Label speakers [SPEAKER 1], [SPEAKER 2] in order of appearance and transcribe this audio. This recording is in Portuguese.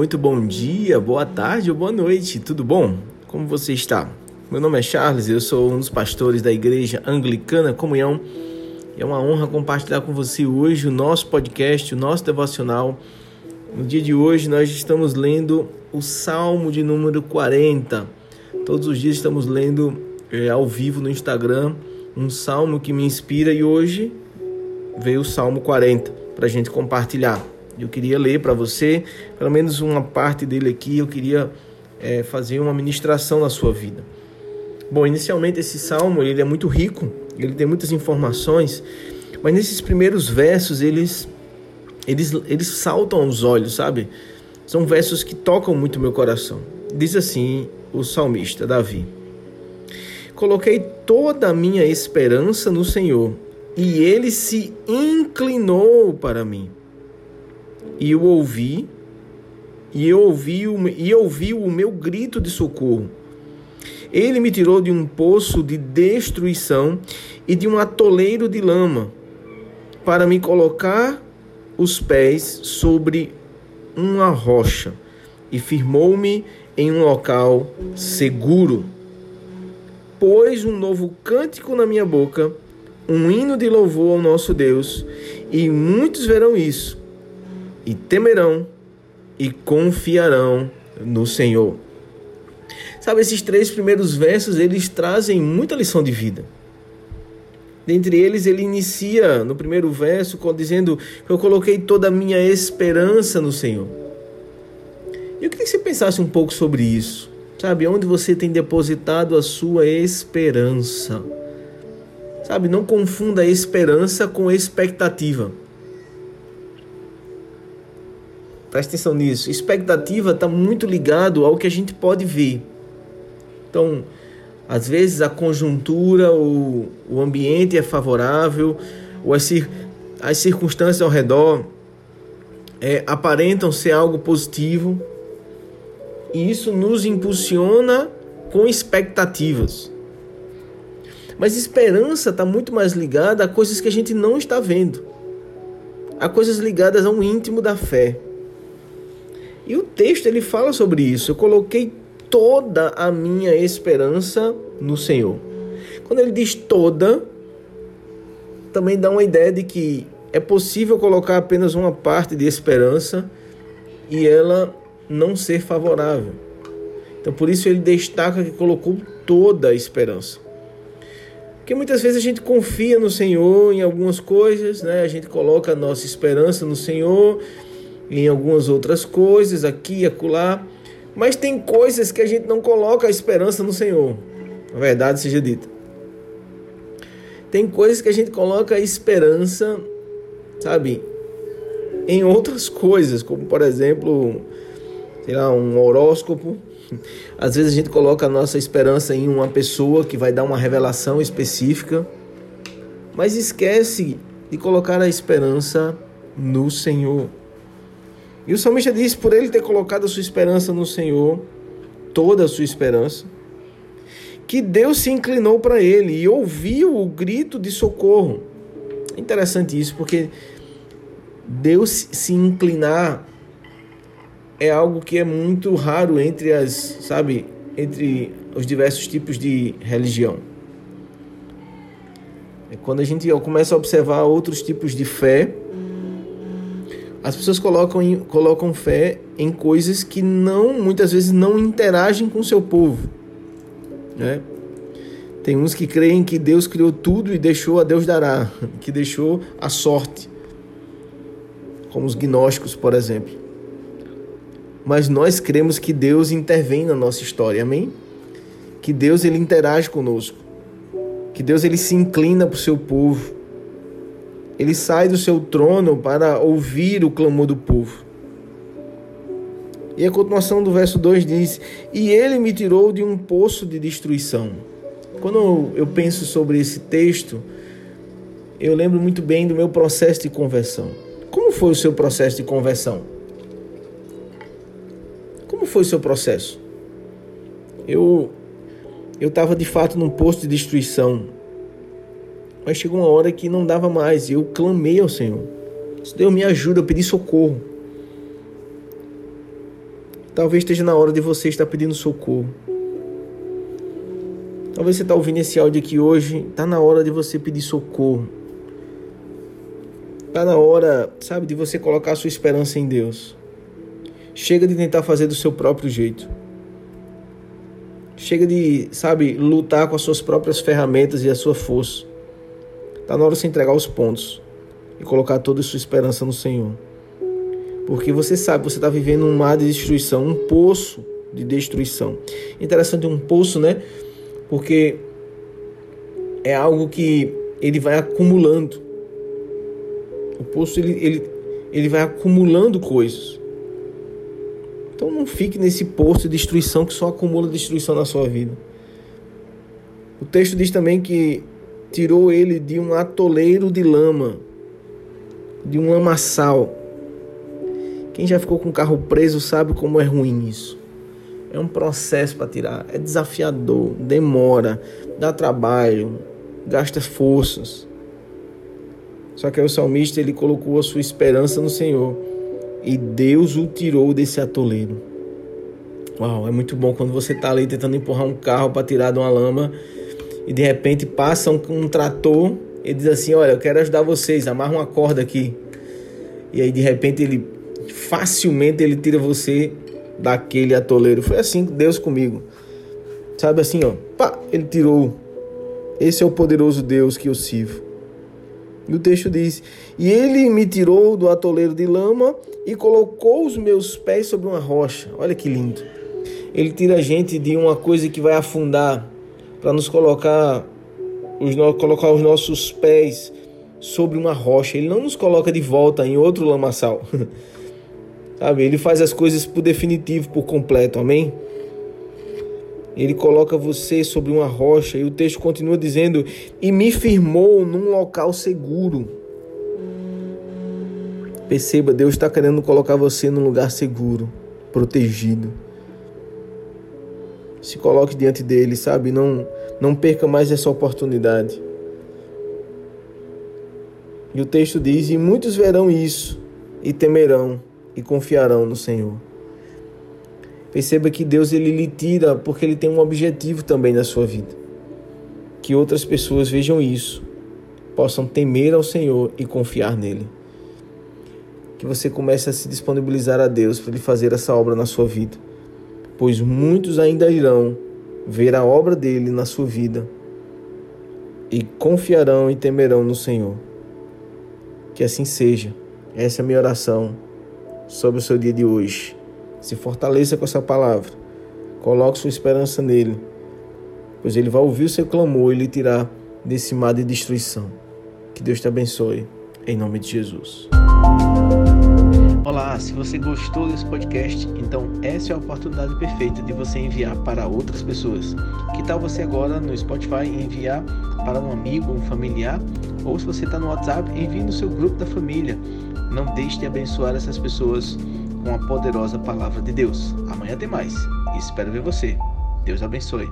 [SPEAKER 1] muito bom dia, boa tarde ou boa noite, tudo bom? Como você está? Meu nome é Charles, eu sou um dos pastores da Igreja Anglicana Comunhão é uma honra compartilhar com você hoje o nosso podcast, o nosso devocional. No dia de hoje nós estamos lendo o Salmo de número 40. Todos os dias estamos lendo é, ao vivo no Instagram um salmo que me inspira e hoje veio o Salmo 40 para a gente compartilhar. Eu queria ler para você, pelo menos uma parte dele aqui, eu queria é, fazer uma ministração na sua vida. Bom, inicialmente esse salmo ele é muito rico, ele tem muitas informações, mas nesses primeiros versos eles eles, eles saltam aos olhos, sabe? São versos que tocam muito meu coração. Diz assim o salmista Davi: Coloquei toda a minha esperança no Senhor, e ele se inclinou para mim e eu ouvi, e eu ouvi, e ouvi o meu grito de socorro. Ele me tirou de um poço de destruição e de um atoleiro de lama, para me colocar os pés sobre uma rocha e firmou-me em um local seguro. Pôs um novo cântico na minha boca, um hino de louvor ao nosso Deus, e muitos verão isso e temerão e confiarão no Senhor. Sabe, esses três primeiros versos, eles trazem muita lição de vida. Dentre eles, ele inicia no primeiro verso dizendo que eu coloquei toda a minha esperança no Senhor. E eu queria que você pensasse um pouco sobre isso. Sabe, onde você tem depositado a sua esperança. Sabe, não confunda esperança com expectativa. Presta atenção nisso. Expectativa está muito ligado ao que a gente pode ver. Então, às vezes a conjuntura, o, o ambiente é favorável, ou as, as circunstâncias ao redor é, aparentam ser algo positivo, e isso nos impulsiona com expectativas. Mas esperança está muito mais ligada a coisas que a gente não está vendo, a coisas ligadas ao íntimo da fé. E o texto ele fala sobre isso. Eu coloquei toda a minha esperança no Senhor. Quando ele diz toda, também dá uma ideia de que é possível colocar apenas uma parte de esperança e ela não ser favorável. Então por isso ele destaca que colocou toda a esperança. Porque muitas vezes a gente confia no Senhor em algumas coisas, né? A gente coloca a nossa esperança no Senhor em algumas outras coisas, aqui e acolá. Mas tem coisas que a gente não coloca a esperança no Senhor. A verdade seja dita. Tem coisas que a gente coloca a esperança, sabe, em outras coisas, como por exemplo, sei lá, um horóscopo. Às vezes a gente coloca a nossa esperança em uma pessoa que vai dar uma revelação específica, mas esquece de colocar a esperança no Senhor. E o salmista diz: por ele ter colocado a sua esperança no Senhor, toda a sua esperança, que Deus se inclinou para ele e ouviu o grito de socorro. É interessante isso, porque Deus se inclinar é algo que é muito raro entre as, sabe, entre os diversos tipos de religião. É quando a gente começa a observar outros tipos de fé, as pessoas colocam, colocam fé em coisas que não muitas vezes não interagem com o seu povo. Né? Tem uns que creem que Deus criou tudo e deixou a Deus dará, que deixou a sorte, como os gnósticos, por exemplo. Mas nós cremos que Deus intervém na nossa história, amém? Que Deus ele interage conosco, que Deus ele se inclina para o seu povo ele sai do seu trono para ouvir o clamor do povo. E a continuação do verso 2 diz: E ele me tirou de um poço de destruição. Quando eu penso sobre esse texto, eu lembro muito bem do meu processo de conversão. Como foi o seu processo de conversão? Como foi o seu processo? Eu eu estava de fato num poço de destruição. Mas chegou uma hora que não dava mais e eu clamei ao Senhor. Deus me ajuda, eu pedi socorro. Talvez esteja na hora de você estar pedindo socorro. Talvez você está ouvindo esse áudio aqui hoje, está na hora de você pedir socorro. Está na hora, sabe, de você colocar a sua esperança em Deus. Chega de tentar fazer do seu próprio jeito. Chega de, sabe, lutar com as suas próprias ferramentas e a sua força. Está na hora de você entregar os pontos e colocar toda a sua esperança no Senhor. Porque você sabe, você está vivendo um mar de destruição, um poço de destruição. Interessante um poço, né? Porque é algo que ele vai acumulando. O poço ele, ele, ele vai acumulando coisas. Então não fique nesse poço de destruição que só acumula destruição na sua vida. O texto diz também que tirou ele de um atoleiro de lama, de um lamaçal. Quem já ficou com o carro preso sabe como é ruim isso. É um processo para tirar, é desafiador, demora, dá trabalho, gasta forças. Só que aí o salmista ele colocou a sua esperança no Senhor e Deus o tirou desse atoleiro. Uau, é muito bom quando você está ali tentando empurrar um carro para tirar de uma lama e de repente passa um, um trator e diz assim: Olha, eu quero ajudar vocês, amarra uma corda aqui. E aí de repente ele facilmente ele tira você daquele atoleiro. Foi assim Deus comigo. Sabe assim, ó, pá, ele tirou. Esse é o poderoso Deus que eu sirvo. E o texto diz: E ele me tirou do atoleiro de lama e colocou os meus pés sobre uma rocha. Olha que lindo. Ele tira a gente de uma coisa que vai afundar para nos colocar os, colocar os nossos pés sobre uma rocha. Ele não nos coloca de volta em outro lamaçal. Sabe? Ele faz as coisas por definitivo, por completo. Amém? Ele coloca você sobre uma rocha e o texto continua dizendo: "E me firmou num local seguro". Perceba, Deus está querendo colocar você num lugar seguro, protegido. Se coloque diante dele, sabe? Não, não perca mais essa oportunidade. E o texto diz: E muitos verão isso e temerão e confiarão no Senhor. Perceba que Deus ele lhe tira porque ele tem um objetivo também na sua vida. Que outras pessoas vejam isso, possam temer ao Senhor e confiar nele. Que você comece a se disponibilizar a Deus para ele fazer essa obra na sua vida, pois muitos ainda irão ver a obra dele na sua vida e confiarão e temerão no Senhor. Que assim seja. Essa é a minha oração sobre o seu dia de hoje. Se fortaleça com essa palavra. Coloque sua esperança nele, pois ele vai ouvir o seu clamor e lhe tirar desse mar de destruição. Que Deus te abençoe, em nome de Jesus. Olá, se você gostou desse podcast, então essa é a oportunidade perfeita de você enviar para outras pessoas. Que tal você agora no Spotify enviar para um amigo, um familiar, ou se você está no WhatsApp, envie no seu grupo da família não deixe de abençoar essas pessoas com a poderosa palavra de Deus. Amanhã tem mais espero ver você. Deus abençoe.